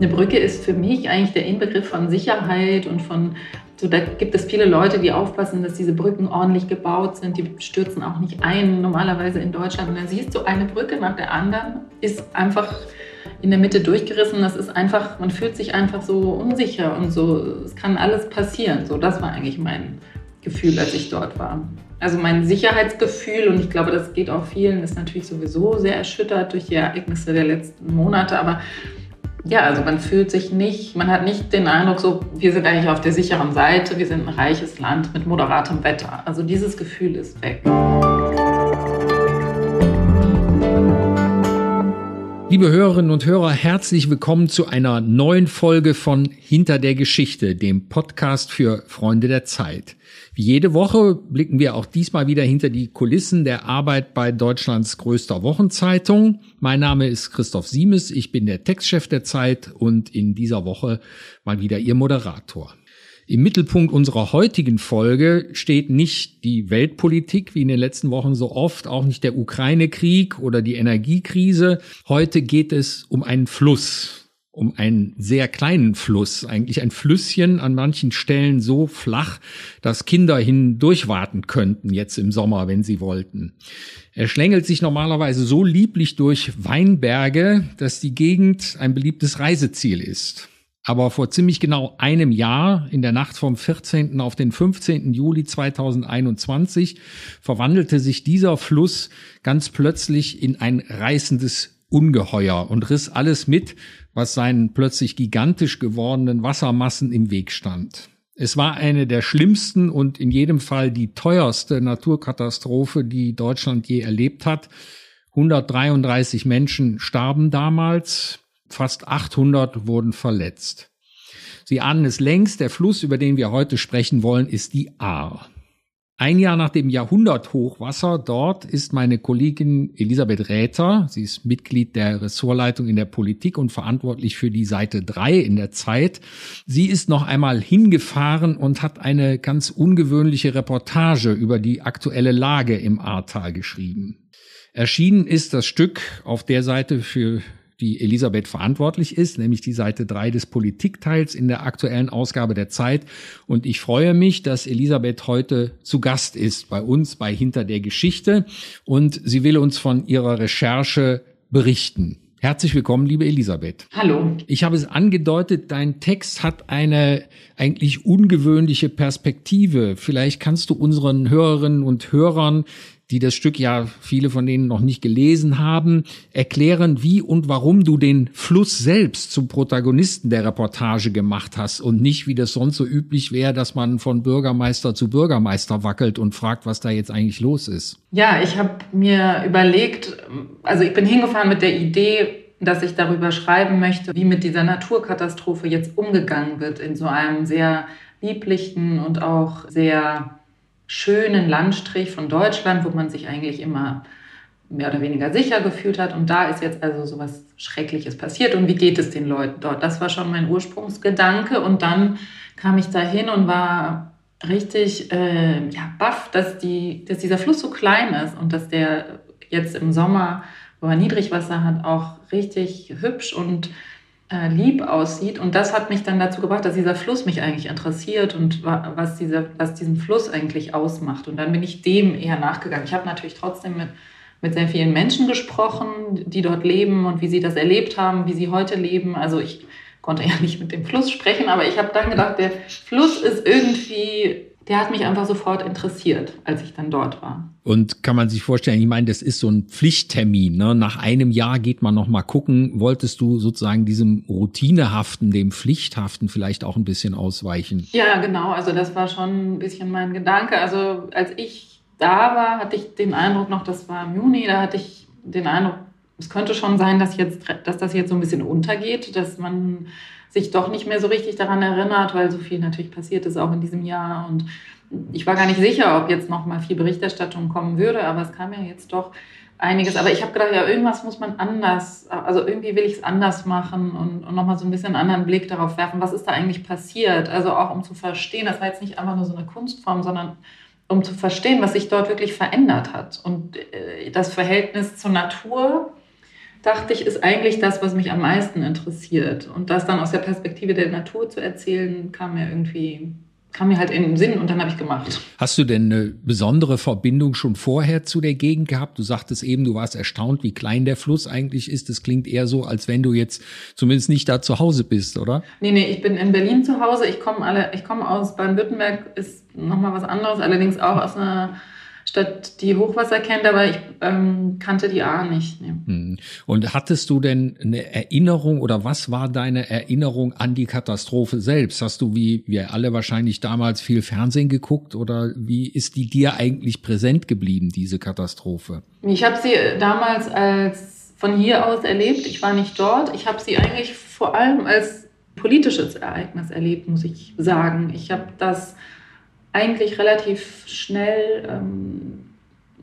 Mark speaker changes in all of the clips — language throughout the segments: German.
Speaker 1: Eine Brücke ist für mich eigentlich der Inbegriff von Sicherheit und von, so da gibt es viele Leute, die aufpassen, dass diese Brücken ordentlich gebaut sind, die stürzen auch nicht ein, normalerweise in Deutschland. Und dann siehst du eine Brücke nach der anderen, ist einfach in der Mitte durchgerissen. Das ist einfach, man fühlt sich einfach so unsicher und so, es kann alles passieren. So, das war eigentlich mein Gefühl, als ich dort war. Also mein Sicherheitsgefühl, und ich glaube, das geht auch vielen, ist natürlich sowieso sehr erschüttert durch die Ereignisse der letzten Monate. Aber ja, also man fühlt sich nicht, man hat nicht den Eindruck, so, wir sind eigentlich auf der sicheren Seite, wir sind ein reiches Land mit moderatem Wetter. Also dieses Gefühl ist weg.
Speaker 2: Liebe Hörerinnen und Hörer, herzlich willkommen zu einer neuen Folge von Hinter der Geschichte, dem Podcast für Freunde der Zeit. Wie jede Woche blicken wir auch diesmal wieder hinter die Kulissen der Arbeit bei Deutschlands größter Wochenzeitung. Mein Name ist Christoph Siemes, ich bin der Textchef der Zeit und in dieser Woche mal wieder Ihr Moderator. Im Mittelpunkt unserer heutigen Folge steht nicht die Weltpolitik, wie in den letzten Wochen so oft, auch nicht der Ukraine-Krieg oder die Energiekrise. Heute geht es um einen Fluss, um einen sehr kleinen Fluss, eigentlich ein Flüsschen an manchen Stellen so flach, dass Kinder hindurchwarten könnten jetzt im Sommer, wenn sie wollten. Er schlängelt sich normalerweise so lieblich durch Weinberge, dass die Gegend ein beliebtes Reiseziel ist. Aber vor ziemlich genau einem Jahr, in der Nacht vom 14. auf den 15. Juli 2021, verwandelte sich dieser Fluss ganz plötzlich in ein reißendes Ungeheuer und riss alles mit, was seinen plötzlich gigantisch gewordenen Wassermassen im Weg stand. Es war eine der schlimmsten und in jedem Fall die teuerste Naturkatastrophe, die Deutschland je erlebt hat. 133 Menschen starben damals, fast 800 wurden verletzt. Sie ahnen es längst, der Fluss, über den wir heute sprechen wollen, ist die Ahr. Ein Jahr nach dem Jahrhunderthochwasser dort ist meine Kollegin Elisabeth Räther, sie ist Mitglied der Ressortleitung in der Politik und verantwortlich für die Seite 3 in der Zeit. Sie ist noch einmal hingefahren und hat eine ganz ungewöhnliche Reportage über die aktuelle Lage im Ahrtal geschrieben. Erschienen ist das Stück auf der Seite für die Elisabeth verantwortlich ist, nämlich die Seite 3 des Politikteils in der aktuellen Ausgabe der Zeit. Und ich freue mich, dass Elisabeth heute zu Gast ist bei uns bei Hinter der Geschichte und sie will uns von ihrer Recherche berichten. Herzlich willkommen, liebe Elisabeth.
Speaker 1: Hallo.
Speaker 2: Ich habe es angedeutet, dein Text hat eine eigentlich ungewöhnliche Perspektive. Vielleicht kannst du unseren Hörerinnen und Hörern die das Stück ja viele von denen noch nicht gelesen haben, erklären, wie und warum du den Fluss selbst zum Protagonisten der Reportage gemacht hast und nicht, wie das sonst so üblich wäre, dass man von Bürgermeister zu Bürgermeister wackelt und fragt, was da jetzt eigentlich los ist.
Speaker 1: Ja, ich habe mir überlegt, also ich bin hingefahren mit der Idee, dass ich darüber schreiben möchte, wie mit dieser Naturkatastrophe jetzt umgegangen wird in so einem sehr lieblichen und auch sehr schönen Landstrich von Deutschland, wo man sich eigentlich immer mehr oder weniger sicher gefühlt hat. Und da ist jetzt also so was Schreckliches passiert. Und wie geht es den Leuten dort? Das war schon mein Ursprungsgedanke. Und dann kam ich dahin und war richtig äh, ja, baff, dass, die, dass dieser Fluss so klein ist und dass der jetzt im Sommer, wo er Niedrigwasser hat, auch richtig hübsch und äh, lieb aussieht. Und das hat mich dann dazu gebracht, dass dieser Fluss mich eigentlich interessiert und was, dieser, was diesen Fluss eigentlich ausmacht. Und dann bin ich dem eher nachgegangen. Ich habe natürlich trotzdem mit, mit sehr vielen Menschen gesprochen, die dort leben und wie sie das erlebt haben, wie sie heute leben. Also ich konnte ja nicht mit dem Fluss sprechen, aber ich habe dann gedacht, der Fluss ist irgendwie der hat mich einfach sofort interessiert, als ich dann dort war.
Speaker 2: Und kann man sich vorstellen, ich meine, das ist so ein Pflichttermin. Ne? Nach einem Jahr geht man noch mal gucken. Wolltest du sozusagen diesem Routinehaften, dem Pflichthaften vielleicht auch ein bisschen ausweichen?
Speaker 1: Ja, genau. Also das war schon ein bisschen mein Gedanke. Also als ich da war, hatte ich den Eindruck noch, das war im Juni, da hatte ich den Eindruck, es könnte schon sein, dass, jetzt, dass das jetzt so ein bisschen untergeht, dass man sich doch nicht mehr so richtig daran erinnert, weil so viel natürlich passiert ist auch in diesem Jahr. Und ich war gar nicht sicher, ob jetzt noch mal viel Berichterstattung kommen würde, aber es kam ja jetzt doch einiges. Aber ich habe gedacht, ja, irgendwas muss man anders, also irgendwie will ich es anders machen und, und nochmal so ein bisschen einen anderen Blick darauf werfen, was ist da eigentlich passiert. Also auch um zu verstehen, das war jetzt nicht einfach nur so eine Kunstform, sondern um zu verstehen, was sich dort wirklich verändert hat. Und äh, das Verhältnis zur Natur dachte ich, ist eigentlich das, was mich am meisten interessiert. Und das dann aus der Perspektive der Natur zu erzählen, kam mir irgendwie kam mir halt in den Sinn und dann habe ich gemacht.
Speaker 2: Hast du denn eine besondere Verbindung schon vorher zu der Gegend gehabt? Du sagtest eben, du warst erstaunt, wie klein der Fluss eigentlich ist. Das klingt eher so, als wenn du jetzt zumindest nicht da zu Hause bist, oder?
Speaker 1: Nee, nee, ich bin in Berlin zu Hause. Ich komme alle, ich komme aus Baden-Württemberg, ist nochmal was anderes, allerdings auch aus einer Stadt, die Hochwasser kennt, aber ich ähm, kannte die A nicht. Nee. Hm.
Speaker 2: Und hattest du denn eine Erinnerung oder was war deine Erinnerung an die Katastrophe selbst? Hast du wie wir alle wahrscheinlich damals viel Fernsehen geguckt oder wie ist die dir eigentlich präsent geblieben, diese Katastrophe?
Speaker 1: Ich habe sie damals als von hier aus erlebt. Ich war nicht dort. Ich habe sie eigentlich vor allem als politisches Ereignis erlebt, muss ich sagen. Ich habe das eigentlich relativ schnell ähm,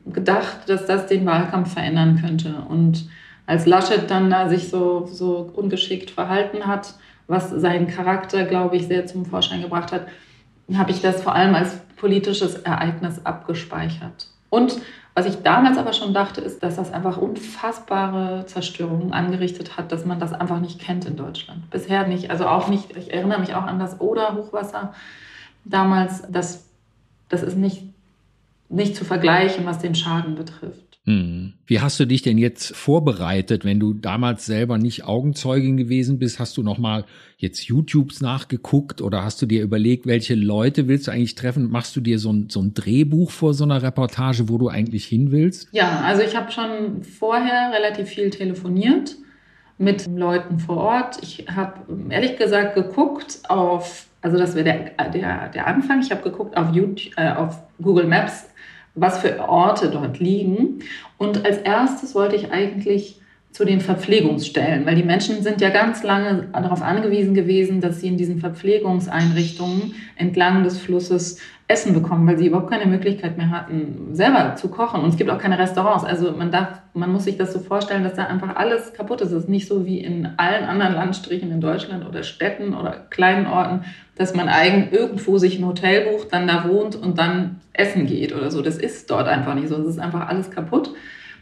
Speaker 1: gedacht, dass das den Wahlkampf verändern könnte. Und als Laschet dann da sich so, so ungeschickt verhalten hat, was seinen Charakter, glaube ich, sehr zum Vorschein gebracht hat, habe ich das vor allem als politisches Ereignis abgespeichert. Und was ich damals aber schon dachte, ist, dass das einfach unfassbare Zerstörungen angerichtet hat, dass man das einfach nicht kennt in Deutschland. Bisher nicht. Also auch nicht, ich erinnere mich auch an das Oder-Hochwasser damals, das, das ist nicht, nicht zu vergleichen, was den Schaden betrifft.
Speaker 2: Hm. Wie hast du dich denn jetzt vorbereitet, wenn du damals selber nicht Augenzeugin gewesen bist? Hast du noch mal jetzt YouTubes nachgeguckt oder hast du dir überlegt, welche Leute willst du eigentlich treffen? Machst du dir so ein, so ein Drehbuch vor so einer Reportage, wo du eigentlich hin willst?
Speaker 1: Ja, also ich habe schon vorher relativ viel telefoniert mit Leuten vor Ort. Ich habe ehrlich gesagt geguckt auf also das wäre der, der, der Anfang. Ich habe geguckt auf, YouTube, äh, auf Google Maps, was für Orte dort liegen. Und als erstes wollte ich eigentlich zu den Verpflegungsstellen, weil die Menschen sind ja ganz lange darauf angewiesen gewesen, dass sie in diesen Verpflegungseinrichtungen entlang des Flusses Essen bekommen, weil sie überhaupt keine Möglichkeit mehr hatten, selber zu kochen. Und es gibt auch keine Restaurants. Also man darf, man muss sich das so vorstellen, dass da einfach alles kaputt ist. Es ist nicht so wie in allen anderen Landstrichen in Deutschland oder Städten oder kleinen Orten, dass man eigen irgendwo sich ein Hotel bucht, dann da wohnt und dann essen geht oder so. Das ist dort einfach nicht so. Es ist einfach alles kaputt.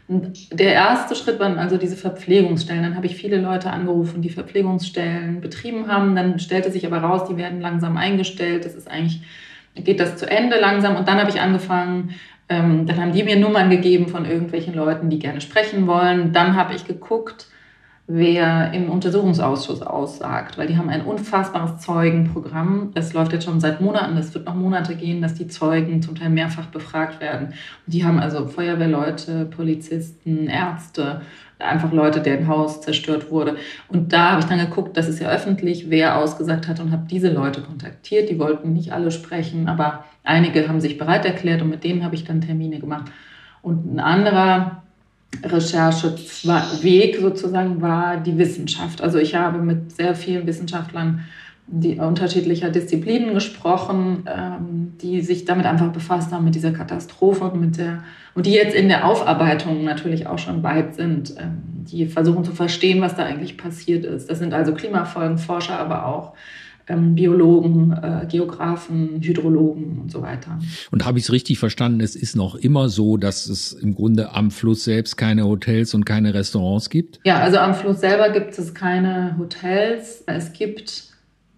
Speaker 1: Und der erste Schritt waren also diese Verpflegungsstellen. Dann habe ich viele Leute angerufen, die Verpflegungsstellen betrieben haben. Dann stellte sich aber raus, die werden langsam eingestellt. Das ist eigentlich geht das zu Ende langsam und dann habe ich angefangen, ähm, dann haben die mir Nummern gegeben von irgendwelchen Leuten, die gerne sprechen wollen. Dann habe ich geguckt, wer im Untersuchungsausschuss aussagt, weil die haben ein unfassbares Zeugenprogramm. Das läuft jetzt schon seit Monaten, das wird noch Monate gehen, dass die Zeugen zum Teil mehrfach befragt werden. Und die haben also Feuerwehrleute, Polizisten, Ärzte, einfach Leute, deren Haus zerstört wurde. Und da habe ich dann geguckt, das ist ja öffentlich, wer ausgesagt hat und habe diese Leute kontaktiert. Die wollten nicht alle sprechen, aber einige haben sich bereit erklärt und mit denen habe ich dann Termine gemacht. Und ein anderer Rechercheweg sozusagen war die Wissenschaft. Also ich habe mit sehr vielen Wissenschaftlern die unterschiedlicher Disziplinen gesprochen, ähm, die sich damit einfach befasst haben, mit dieser Katastrophe und mit der und die jetzt in der Aufarbeitung natürlich auch schon weit sind, ähm, die versuchen zu verstehen, was da eigentlich passiert ist. Das sind also Klimafolgenforscher, aber auch ähm, Biologen, äh, Geografen, Hydrologen und so weiter.
Speaker 2: Und habe ich es richtig verstanden, es ist noch immer so, dass es im Grunde am Fluss selbst keine Hotels und keine Restaurants gibt?
Speaker 1: Ja, also am Fluss selber gibt es keine Hotels. Es gibt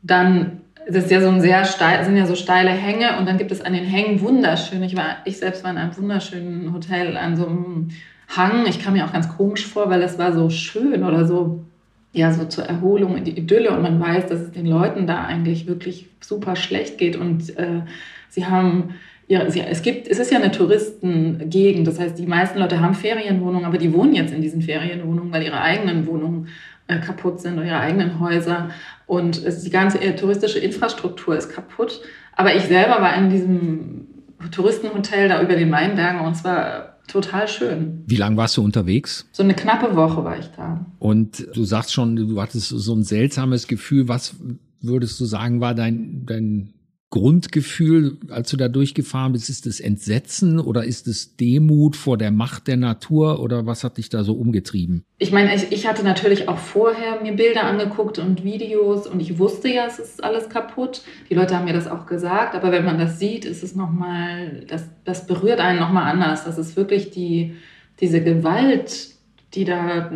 Speaker 1: dann das ist ja so ein sehr steil, sind ja so steile Hänge und dann gibt es an den Hängen wunderschön. Ich war, ich selbst war in einem wunderschönen Hotel an so einem Hang. Ich kam mir auch ganz komisch vor, weil es war so schön oder so ja, so zur Erholung in die Idylle und man weiß, dass es den Leuten da eigentlich wirklich super schlecht geht und äh, sie haben ja, es gibt, es ist ja eine Touristengegend, das heißt, die meisten Leute haben Ferienwohnungen, aber die wohnen jetzt in diesen Ferienwohnungen, weil ihre eigenen Wohnungen äh, kaputt sind oder ihre eigenen Häuser und es, die ganze äh, touristische Infrastruktur ist kaputt. Aber ich selber war in diesem Touristenhotel da über den Weinbergen und zwar total schön.
Speaker 2: Wie lange warst du unterwegs?
Speaker 1: So eine knappe Woche war ich da.
Speaker 2: Und du sagst schon, du hattest so ein seltsames Gefühl. Was würdest du sagen, war dein, dein Grundgefühl, als du da durchgefahren bist? Ist es Entsetzen oder ist es Demut vor der Macht der Natur oder was hat dich da so umgetrieben?
Speaker 1: Ich meine, ich, ich hatte natürlich auch vorher mir Bilder angeguckt und Videos und ich wusste ja, es ist alles kaputt. Die Leute haben mir das auch gesagt, aber wenn man das sieht, ist es nochmal, das, das berührt einen nochmal anders. Das ist wirklich die, diese Gewalt, die da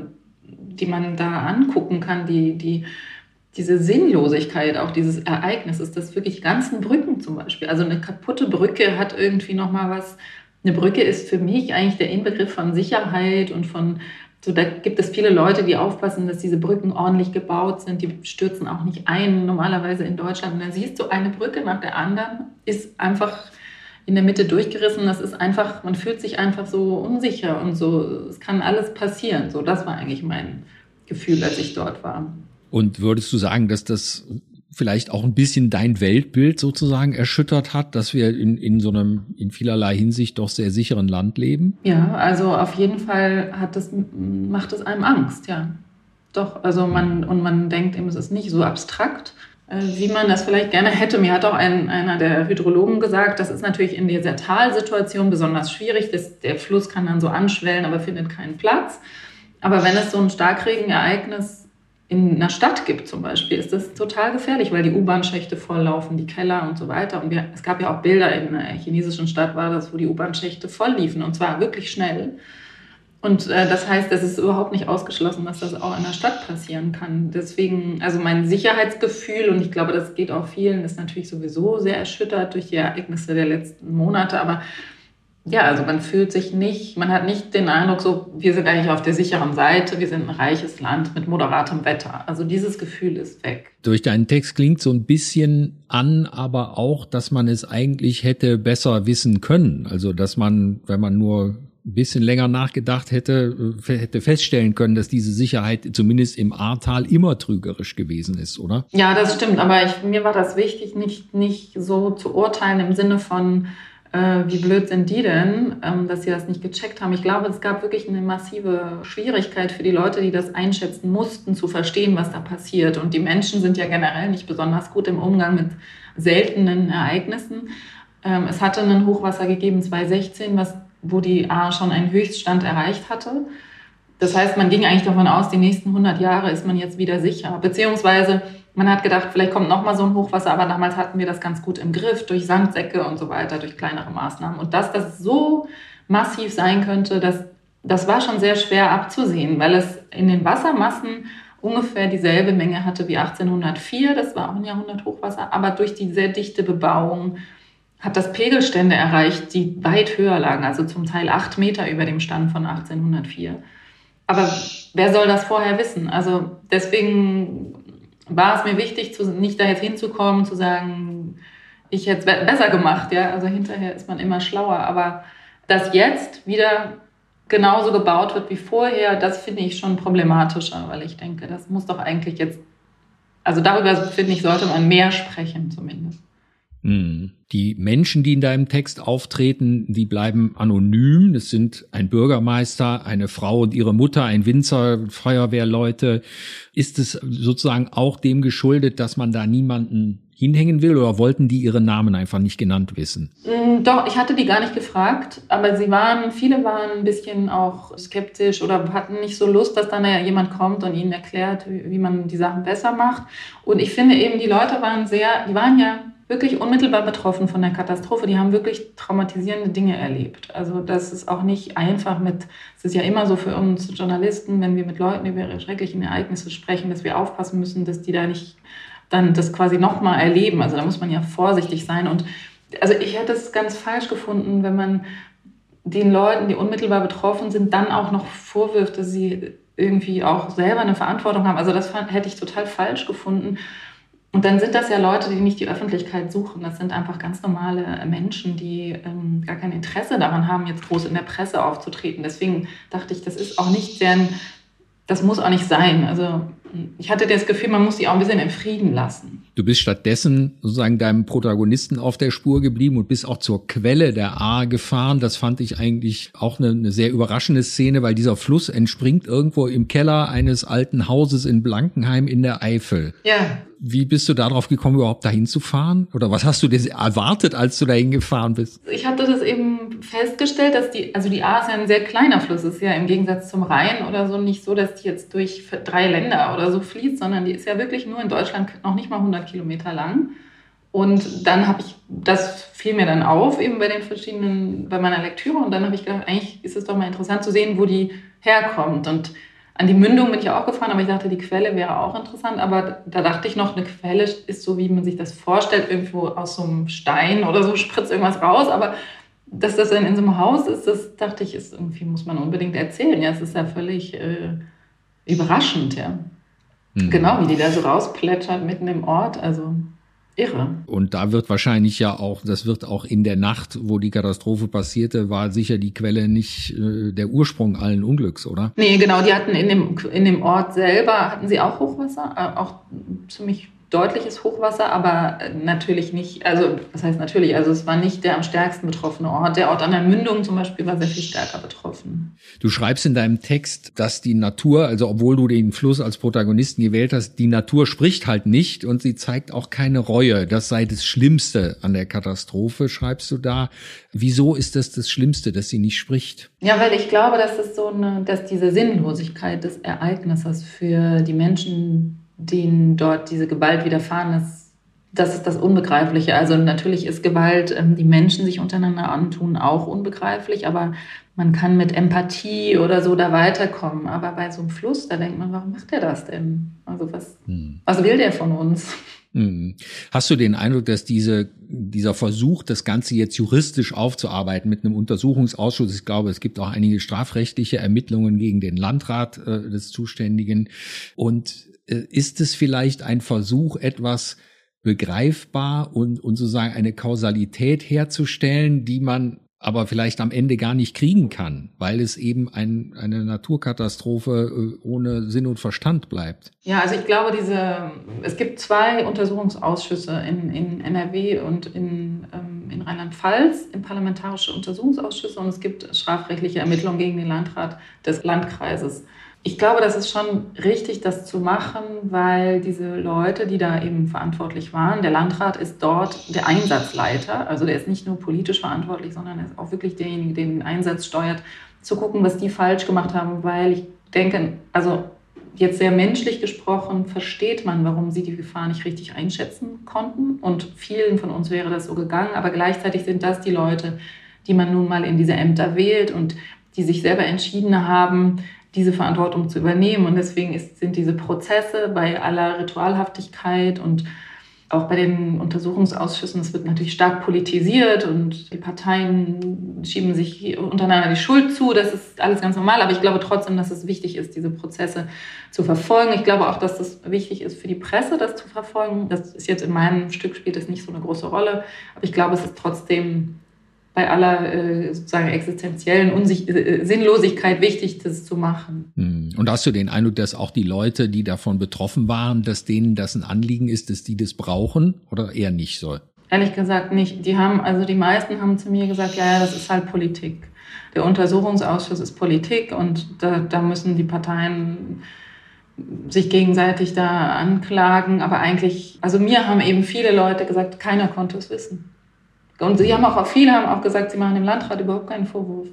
Speaker 1: die man da angucken kann, die, die, diese Sinnlosigkeit auch dieses Ereignisses, das wirklich ganzen Brücken zum Beispiel. Also eine kaputte Brücke hat irgendwie nochmal was. Eine Brücke ist für mich eigentlich der Inbegriff von Sicherheit und von so, da gibt es viele Leute, die aufpassen, dass diese Brücken ordentlich gebaut sind. Die stürzen auch nicht ein, normalerweise in Deutschland. Und dann siehst du eine Brücke nach der anderen, ist einfach in der Mitte durchgerissen. Das ist einfach, man fühlt sich einfach so unsicher und so, es kann alles passieren. So, das war eigentlich mein Gefühl, als ich dort war.
Speaker 2: Und würdest du sagen, dass das vielleicht auch ein bisschen dein Weltbild sozusagen erschüttert hat, dass wir in, in so einem in vielerlei Hinsicht doch sehr sicheren Land leben?
Speaker 1: Ja, also auf jeden Fall hat das, macht es einem Angst, ja. Doch, also man, und man denkt eben, es ist nicht so abstrakt, äh, wie man das vielleicht gerne hätte. Mir hat auch ein, einer der Hydrologen gesagt, das ist natürlich in dieser Talsituation besonders schwierig. Das, der Fluss kann dann so anschwellen, aber findet keinen Platz. Aber wenn es so ein Starkregenereignis in einer Stadt gibt zum Beispiel, ist das total gefährlich, weil die U-Bahn-Schächte volllaufen, die Keller und so weiter. Und wir, es gab ja auch Bilder in einer chinesischen Stadt, war das, wo die U-Bahn-Schächte voll liefen und zwar wirklich schnell. Und äh, das heißt, es ist überhaupt nicht ausgeschlossen, dass das auch in der Stadt passieren kann. Deswegen, also mein Sicherheitsgefühl, und ich glaube, das geht auch vielen, ist natürlich sowieso sehr erschüttert durch die Ereignisse der letzten Monate. Aber ja, also man fühlt sich nicht, man hat nicht den Eindruck, so, wir sind eigentlich auf der sicheren Seite, wir sind ein reiches Land mit moderatem Wetter. Also dieses Gefühl ist weg.
Speaker 2: Durch deinen Text klingt so ein bisschen an, aber auch, dass man es eigentlich hätte besser wissen können. Also, dass man, wenn man nur ein bisschen länger nachgedacht hätte, äh, hätte feststellen können, dass diese Sicherheit zumindest im Ahrtal immer trügerisch gewesen ist, oder?
Speaker 1: Ja, das stimmt. Aber ich, mir war das wichtig, nicht, nicht so zu urteilen im Sinne von, äh, wie blöd sind die denn, ähm, dass sie das nicht gecheckt haben. Ich glaube, es gab wirklich eine massive Schwierigkeit für die Leute, die das einschätzen mussten, zu verstehen, was da passiert. Und die Menschen sind ja generell nicht besonders gut im Umgang mit seltenen Ereignissen. Ähm, es hatte ein Hochwasser gegeben 2016, was, wo die A schon einen Höchststand erreicht hatte. Das heißt, man ging eigentlich davon aus, die nächsten 100 Jahre ist man jetzt wieder sicher. Beziehungsweise man hat gedacht, vielleicht kommt noch mal so ein Hochwasser, aber damals hatten wir das ganz gut im Griff durch Sandsäcke und so weiter, durch kleinere Maßnahmen. Und dass das so massiv sein könnte, das, das war schon sehr schwer abzusehen, weil es in den Wassermassen ungefähr dieselbe Menge hatte wie 1804. Das war auch ein Jahrhundert-Hochwasser, aber durch die sehr dichte Bebauung hat das Pegelstände erreicht, die weit höher lagen, also zum Teil acht Meter über dem Stand von 1804. Aber wer soll das vorher wissen? Also deswegen war es mir wichtig, zu, nicht da jetzt hinzukommen, zu sagen, ich hätte es besser gemacht. Ja? Also hinterher ist man immer schlauer. Aber dass jetzt wieder genauso gebaut wird wie vorher, das finde ich schon problematischer, weil ich denke, das muss doch eigentlich jetzt, also darüber finde ich, sollte man mehr sprechen zumindest.
Speaker 2: Hm. Die Menschen, die in deinem Text auftreten, die bleiben anonym. Es sind ein Bürgermeister, eine Frau und ihre Mutter, ein Winzer, Feuerwehrleute. Ist es sozusagen auch dem geschuldet, dass man da niemanden hinhängen will oder wollten die ihre Namen einfach nicht genannt wissen?
Speaker 1: Hm, doch, ich hatte die gar nicht gefragt, aber sie waren, viele waren ein bisschen auch skeptisch oder hatten nicht so Lust, dass dann jemand kommt und ihnen erklärt, wie man die Sachen besser macht. Und ich finde eben, die Leute waren sehr, die waren ja wirklich unmittelbar betroffen von der Katastrophe. Die haben wirklich traumatisierende Dinge erlebt. Also das ist auch nicht einfach mit, es ist ja immer so für uns Journalisten, wenn wir mit Leuten über ihre schrecklichen Ereignisse sprechen, dass wir aufpassen müssen, dass die da nicht dann das quasi nochmal erleben. Also da muss man ja vorsichtig sein. Und also ich hätte es ganz falsch gefunden, wenn man den Leuten, die unmittelbar betroffen sind, dann auch noch vorwirft, dass sie irgendwie auch selber eine Verantwortung haben. Also das hätte ich total falsch gefunden. Und dann sind das ja Leute, die nicht die Öffentlichkeit suchen. Das sind einfach ganz normale Menschen, die ähm, gar kein Interesse daran haben, jetzt groß in der Presse aufzutreten. Deswegen dachte ich, das ist auch nicht sehr, das muss auch nicht sein. Also ich hatte das Gefühl, man muss sie auch ein bisschen im Frieden lassen.
Speaker 2: Du bist stattdessen sozusagen deinem Protagonisten auf der Spur geblieben und bist auch zur Quelle der A gefahren. Das fand ich eigentlich auch eine, eine sehr überraschende Szene, weil dieser Fluss entspringt irgendwo im Keller eines alten Hauses in Blankenheim in der Eifel.
Speaker 1: Ja.
Speaker 2: Wie bist du darauf gekommen, überhaupt dahin zu fahren? Oder was hast du dir erwartet, als du dahin gefahren bist?
Speaker 1: Ich hatte das eben festgestellt, dass die, also die A ist ja ein sehr kleiner Fluss, ist ja im Gegensatz zum Rhein oder so nicht so, dass die jetzt durch drei Länder oder so fließt, sondern die ist ja wirklich nur in Deutschland noch nicht mal 100 Kilometer lang. Und dann habe ich, das fiel mir dann auf, eben bei den verschiedenen, bei meiner Lektüre. Und dann habe ich gedacht, eigentlich ist es doch mal interessant zu sehen, wo die herkommt. Und An die Mündung bin ich auch gefahren, aber ich dachte, die Quelle wäre auch interessant. Aber da dachte ich noch, eine Quelle ist so, wie man sich das vorstellt, irgendwo aus so einem Stein oder so spritzt irgendwas raus. Aber dass das dann in so einem Haus ist, das dachte ich, ist irgendwie, muss man unbedingt erzählen. Ja, es ist ja völlig äh, überraschend, ja. Mhm. Genau, wie die da so rausplätschert mitten im Ort. Also Irre.
Speaker 2: Und da wird wahrscheinlich ja auch, das wird auch in der Nacht, wo die Katastrophe passierte, war sicher die Quelle nicht äh, der Ursprung allen Unglücks, oder?
Speaker 1: Nee, genau, die hatten in dem, in dem Ort selber, hatten sie auch Hochwasser, äh, auch ziemlich deutliches Hochwasser, aber natürlich nicht, also was heißt natürlich, also es war nicht der am stärksten betroffene Ort. Der Ort an der Mündung zum Beispiel war sehr viel stärker betroffen.
Speaker 2: Du schreibst in deinem Text, dass die Natur, also obwohl du den Fluss als Protagonisten gewählt hast, die Natur spricht halt nicht und sie zeigt auch keine Reue. Das sei das Schlimmste an der Katastrophe, schreibst du da. Wieso ist das das Schlimmste, dass sie nicht spricht?
Speaker 1: Ja, weil ich glaube, dass es so eine, dass diese Sinnlosigkeit des Ereignisses für die Menschen denen dort diese Gewalt widerfahren ist, das ist das Unbegreifliche. Also natürlich ist Gewalt, ähm, die Menschen sich untereinander antun, auch unbegreiflich, aber man kann mit Empathie oder so da weiterkommen. Aber bei so einem Fluss, da denkt man, warum macht er das denn? Also was, hm. was will der von uns?
Speaker 2: Hm. Hast du den Eindruck, dass diese, dieser Versuch, das Ganze jetzt juristisch aufzuarbeiten mit einem Untersuchungsausschuss, ich glaube, es gibt auch einige strafrechtliche Ermittlungen gegen den Landrat äh, des Zuständigen und äh, ist es vielleicht ein Versuch, etwas begreifbar und, und sozusagen eine Kausalität herzustellen, die man aber vielleicht am Ende gar nicht kriegen kann, weil es eben ein, eine Naturkatastrophe äh, ohne Sinn und Verstand bleibt.
Speaker 1: Ja, also ich glaube, diese, es gibt zwei Untersuchungsausschüsse in, in NRW und in, ähm, in Rheinland-Pfalz, in parlamentarische Untersuchungsausschüsse und es gibt strafrechtliche Ermittlungen gegen den Landrat des Landkreises. Ich glaube, das ist schon richtig, das zu machen, weil diese Leute, die da eben verantwortlich waren, der Landrat ist dort der Einsatzleiter, also der ist nicht nur politisch verantwortlich, sondern er ist auch wirklich derjenige, der den Einsatz steuert, zu gucken, was die falsch gemacht haben, weil ich denke, also jetzt sehr menschlich gesprochen, versteht man, warum sie die Gefahr nicht richtig einschätzen konnten. Und vielen von uns wäre das so gegangen, aber gleichzeitig sind das die Leute, die man nun mal in diese Ämter wählt und die sich selber entschieden haben, diese Verantwortung zu übernehmen. Und deswegen ist, sind diese Prozesse bei aller Ritualhaftigkeit und auch bei den Untersuchungsausschüssen, es wird natürlich stark politisiert und die Parteien schieben sich untereinander die Schuld zu. Das ist alles ganz normal. Aber ich glaube trotzdem, dass es wichtig ist, diese Prozesse zu verfolgen. Ich glaube auch, dass das wichtig ist für die Presse, das zu verfolgen. Das ist jetzt in meinem Stück spielt das nicht so eine große Rolle. Aber ich glaube, es ist trotzdem bei aller äh, sozusagen existenziellen Unsich äh, Sinnlosigkeit wichtig, das zu machen.
Speaker 2: Hm. Und hast du den Eindruck, dass auch die Leute, die davon betroffen waren, dass denen das ein Anliegen ist, dass die das brauchen oder eher nicht so?
Speaker 1: Ehrlich gesagt nicht. Die haben, also die meisten haben zu mir gesagt, ja, ja, das ist halt Politik. Der Untersuchungsausschuss ist Politik und da, da müssen die Parteien sich gegenseitig da anklagen. Aber eigentlich, also mir haben eben viele Leute gesagt, keiner konnte es wissen. Und sie haben auch, viele haben auch gesagt, sie machen dem Landrat überhaupt keinen Vorwurf.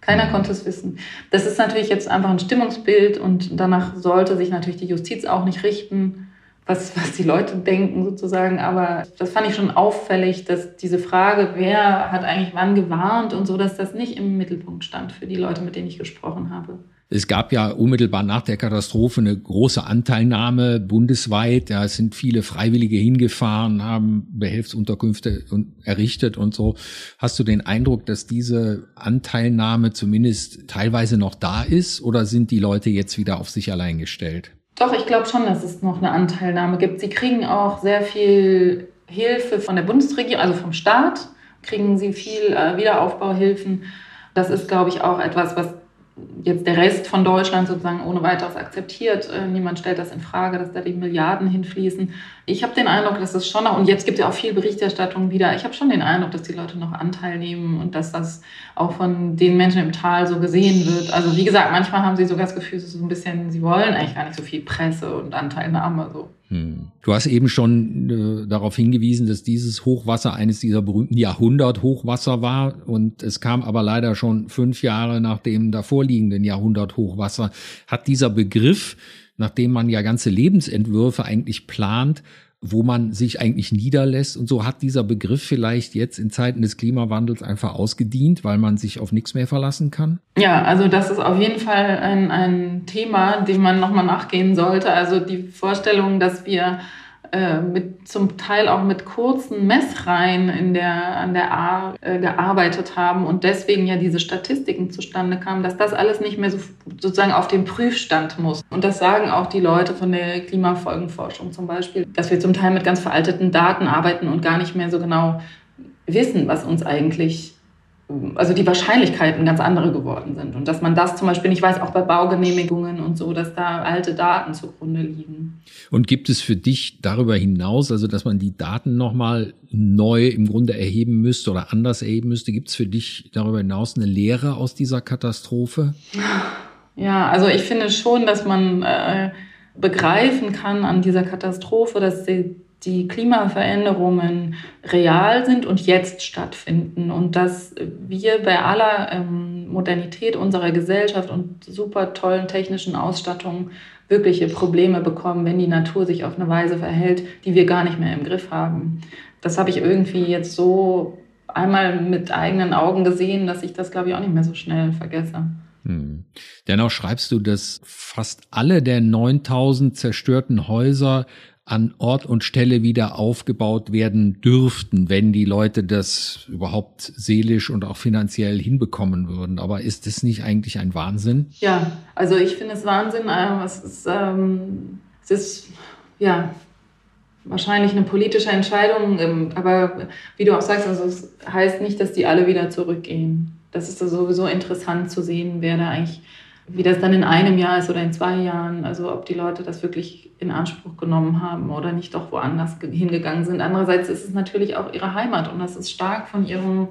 Speaker 1: Keiner konnte es wissen. Das ist natürlich jetzt einfach ein Stimmungsbild und danach sollte sich natürlich die Justiz auch nicht richten, was, was die Leute denken sozusagen. Aber das fand ich schon auffällig, dass diese Frage, wer hat eigentlich wann gewarnt und so, dass das nicht im Mittelpunkt stand für die Leute, mit denen ich gesprochen habe.
Speaker 2: Es gab ja unmittelbar nach der Katastrophe eine große Anteilnahme bundesweit. Da sind viele Freiwillige hingefahren, haben Behelfsunterkünfte errichtet und so. Hast du den Eindruck, dass diese Anteilnahme zumindest teilweise noch da ist oder sind die Leute jetzt wieder auf sich allein gestellt?
Speaker 1: Doch, ich glaube schon, dass es noch eine Anteilnahme gibt. Sie kriegen auch sehr viel Hilfe von der Bundesregierung, also vom Staat, kriegen sie viel äh, Wiederaufbauhilfen. Das ist, glaube ich, auch etwas, was jetzt der Rest von Deutschland sozusagen ohne weiteres akzeptiert. Äh, niemand stellt das in Frage, dass da die Milliarden hinfließen. Ich habe den Eindruck, dass es schon noch, und jetzt gibt es ja auch viel Berichterstattung wieder, ich habe schon den Eindruck, dass die Leute noch Anteil nehmen und dass das auch von den Menschen im Tal so gesehen wird. Also wie gesagt, manchmal haben sie sogar das Gefühl, so ein bisschen, sie wollen eigentlich gar nicht so viel Presse und Anteilnahme. So.
Speaker 2: Hm. Du hast eben schon äh, darauf hingewiesen, dass dieses Hochwasser eines dieser berühmten Jahrhundert-Hochwasser war und es kam aber leider schon fünf Jahre nach dem davorliegenden Jahrhundert-Hochwasser. Hat dieser Begriff, nachdem man ja ganze Lebensentwürfe eigentlich plant, wo man sich eigentlich niederlässt. Und so hat dieser Begriff vielleicht jetzt in Zeiten des Klimawandels einfach ausgedient, weil man sich auf nichts mehr verlassen kann?
Speaker 1: Ja, also das ist auf jeden Fall ein, ein Thema, dem man nochmal nachgehen sollte. Also die Vorstellung, dass wir äh, mit zum Teil auch mit kurzen Messreihen in der, an der A äh, gearbeitet haben und deswegen ja diese Statistiken zustande kamen, dass das alles nicht mehr so, sozusagen auf den Prüfstand muss. Und das sagen auch die Leute von der Klimafolgenforschung zum Beispiel, dass wir zum Teil mit ganz veralteten Daten arbeiten und gar nicht mehr so genau wissen, was uns eigentlich also die Wahrscheinlichkeiten ganz andere geworden sind. Und dass man das zum Beispiel nicht weiß, auch bei Baugenehmigungen und so, dass da alte Daten zugrunde liegen.
Speaker 2: Und gibt es für dich darüber hinaus, also dass man die Daten nochmal neu im Grunde erheben müsste oder anders erheben müsste, gibt es für dich darüber hinaus eine Lehre aus dieser Katastrophe?
Speaker 1: Ja, also ich finde schon, dass man äh, begreifen kann an dieser Katastrophe, dass sie die Klimaveränderungen real sind und jetzt stattfinden und dass wir bei aller ähm, Modernität unserer Gesellschaft und super tollen technischen Ausstattungen wirkliche Probleme bekommen, wenn die Natur sich auf eine Weise verhält, die wir gar nicht mehr im Griff haben. Das habe ich irgendwie jetzt so einmal mit eigenen Augen gesehen, dass ich das, glaube ich, auch nicht mehr so schnell vergesse. Hm.
Speaker 2: Dennoch schreibst du, dass fast alle der 9000 zerstörten Häuser an Ort und Stelle wieder aufgebaut werden dürften, wenn die Leute das überhaupt seelisch und auch finanziell hinbekommen würden. Aber ist das nicht eigentlich ein Wahnsinn?
Speaker 1: Ja, also ich finde es Wahnsinn. Äh, es ist, ähm, es ist ja wahrscheinlich eine politische Entscheidung, ähm, aber wie du auch sagst, also es heißt nicht, dass die alle wieder zurückgehen. Das ist sowieso interessant zu sehen, wer da eigentlich wie das dann in einem Jahr ist oder in zwei Jahren, also ob die Leute das wirklich in Anspruch genommen haben oder nicht doch woanders hingegangen sind. Andererseits ist es natürlich auch ihre Heimat und das ist stark von ihrem,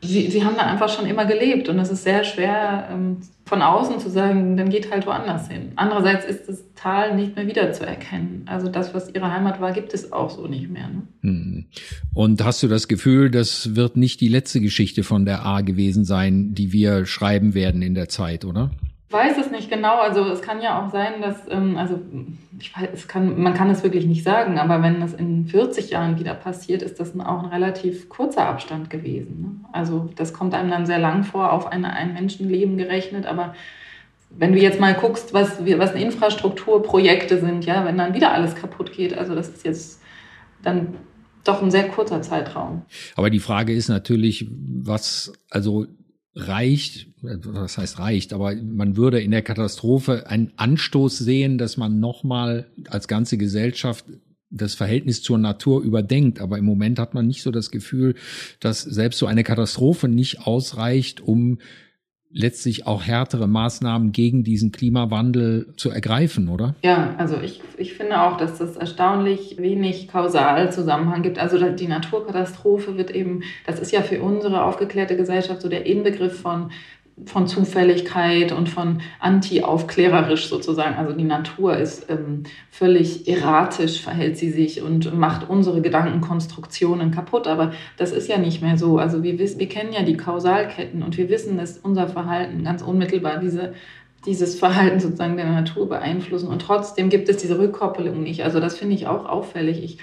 Speaker 1: sie, sie haben da einfach schon immer gelebt und es ist sehr schwer ähm, von außen zu sagen, dann geht halt woanders hin. Andererseits ist das Tal nicht mehr wiederzuerkennen. Also das, was ihre Heimat war, gibt es auch so nicht mehr. Ne?
Speaker 2: Hm. Und hast du das Gefühl, das wird nicht die letzte Geschichte von der A gewesen sein, die wir schreiben werden in der Zeit, oder?
Speaker 1: Weiß es nicht genau. Also es kann ja auch sein, dass, ähm, also ich weiß, es kann, man kann es wirklich nicht sagen, aber wenn das in 40 Jahren wieder passiert, ist das auch ein relativ kurzer Abstand gewesen. Ne? Also das kommt einem dann sehr lang vor, auf eine, ein Menschenleben gerechnet, aber wenn du jetzt mal guckst, was, was Infrastrukturprojekte sind, ja, wenn dann wieder alles kaputt geht, also das ist jetzt dann doch ein sehr kurzer Zeitraum.
Speaker 2: Aber die Frage ist natürlich, was, also reicht, was heißt reicht, aber man würde in der Katastrophe einen Anstoß sehen, dass man nochmal als ganze Gesellschaft das Verhältnis zur Natur überdenkt. Aber im Moment hat man nicht so das Gefühl, dass selbst so eine Katastrophe nicht ausreicht, um letztlich auch härtere Maßnahmen gegen diesen Klimawandel zu ergreifen, oder?
Speaker 1: Ja, also ich, ich finde auch, dass das erstaunlich wenig Kausalzusammenhang gibt. Also die Naturkatastrophe wird eben, das ist ja für unsere aufgeklärte Gesellschaft so der Inbegriff von von Zufälligkeit und von anti-aufklärerisch sozusagen. Also die Natur ist ähm, völlig erratisch, verhält sie sich und macht unsere Gedankenkonstruktionen kaputt. Aber das ist ja nicht mehr so. Also wir, wissen, wir kennen ja die Kausalketten und wir wissen, dass unser Verhalten ganz unmittelbar diese dieses Verhalten sozusagen der Natur beeinflussen. Und trotzdem gibt es diese Rückkoppelung nicht. Also das finde ich auch auffällig. Ich,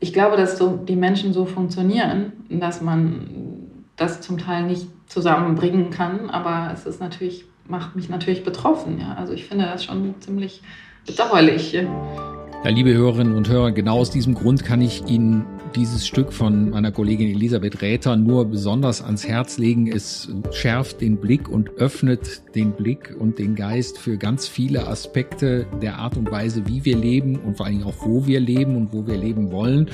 Speaker 1: ich glaube, dass so die Menschen so funktionieren, dass man das zum Teil nicht zusammenbringen kann. Aber es ist natürlich, macht mich natürlich betroffen. Ja. Also ich finde das schon ziemlich bedauerlich.
Speaker 2: Ja, liebe Hörerinnen und Hörer, genau aus diesem Grund kann ich Ihnen dieses Stück von meiner Kollegin Elisabeth Räther nur besonders ans Herz legen. Es schärft den Blick und öffnet den Blick und den Geist für ganz viele Aspekte der Art und Weise, wie wir leben und vor allen Dingen auch, wo wir leben und wo wir leben wollen.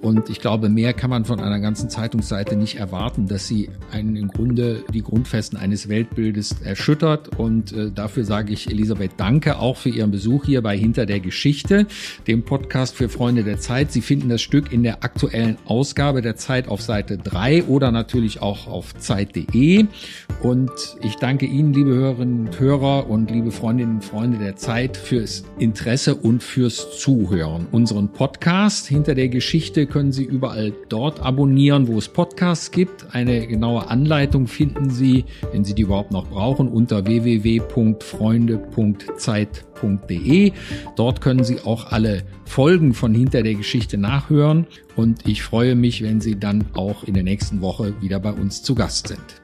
Speaker 2: Und ich glaube, mehr kann man von einer ganzen Zeitungsseite nicht erwarten, dass sie einen im Grunde die Grundfesten eines Weltbildes erschüttert. Und äh, dafür sage ich Elisabeth Danke auch für Ihren Besuch hier bei Hinter der Geschichte, dem Podcast für Freunde der Zeit. Sie finden das Stück in der aktuellen Ausgabe der Zeit auf Seite 3 oder natürlich auch auf Zeit.de. Und ich danke Ihnen, liebe Hörerinnen und Hörer und liebe Freundinnen und Freunde der Zeit fürs Interesse und fürs Zuhören. Unseren Podcast hinter der Geschichte können Sie überall dort abonnieren, wo es Podcasts gibt. Eine genaue Anleitung finden Sie, wenn Sie die überhaupt noch brauchen, unter www.freunde.zeit.de. Dort können Sie auch alle Folgen von Hinter der Geschichte nachhören und ich freue mich, wenn Sie dann auch in der nächsten Woche wieder bei uns zu Gast sind.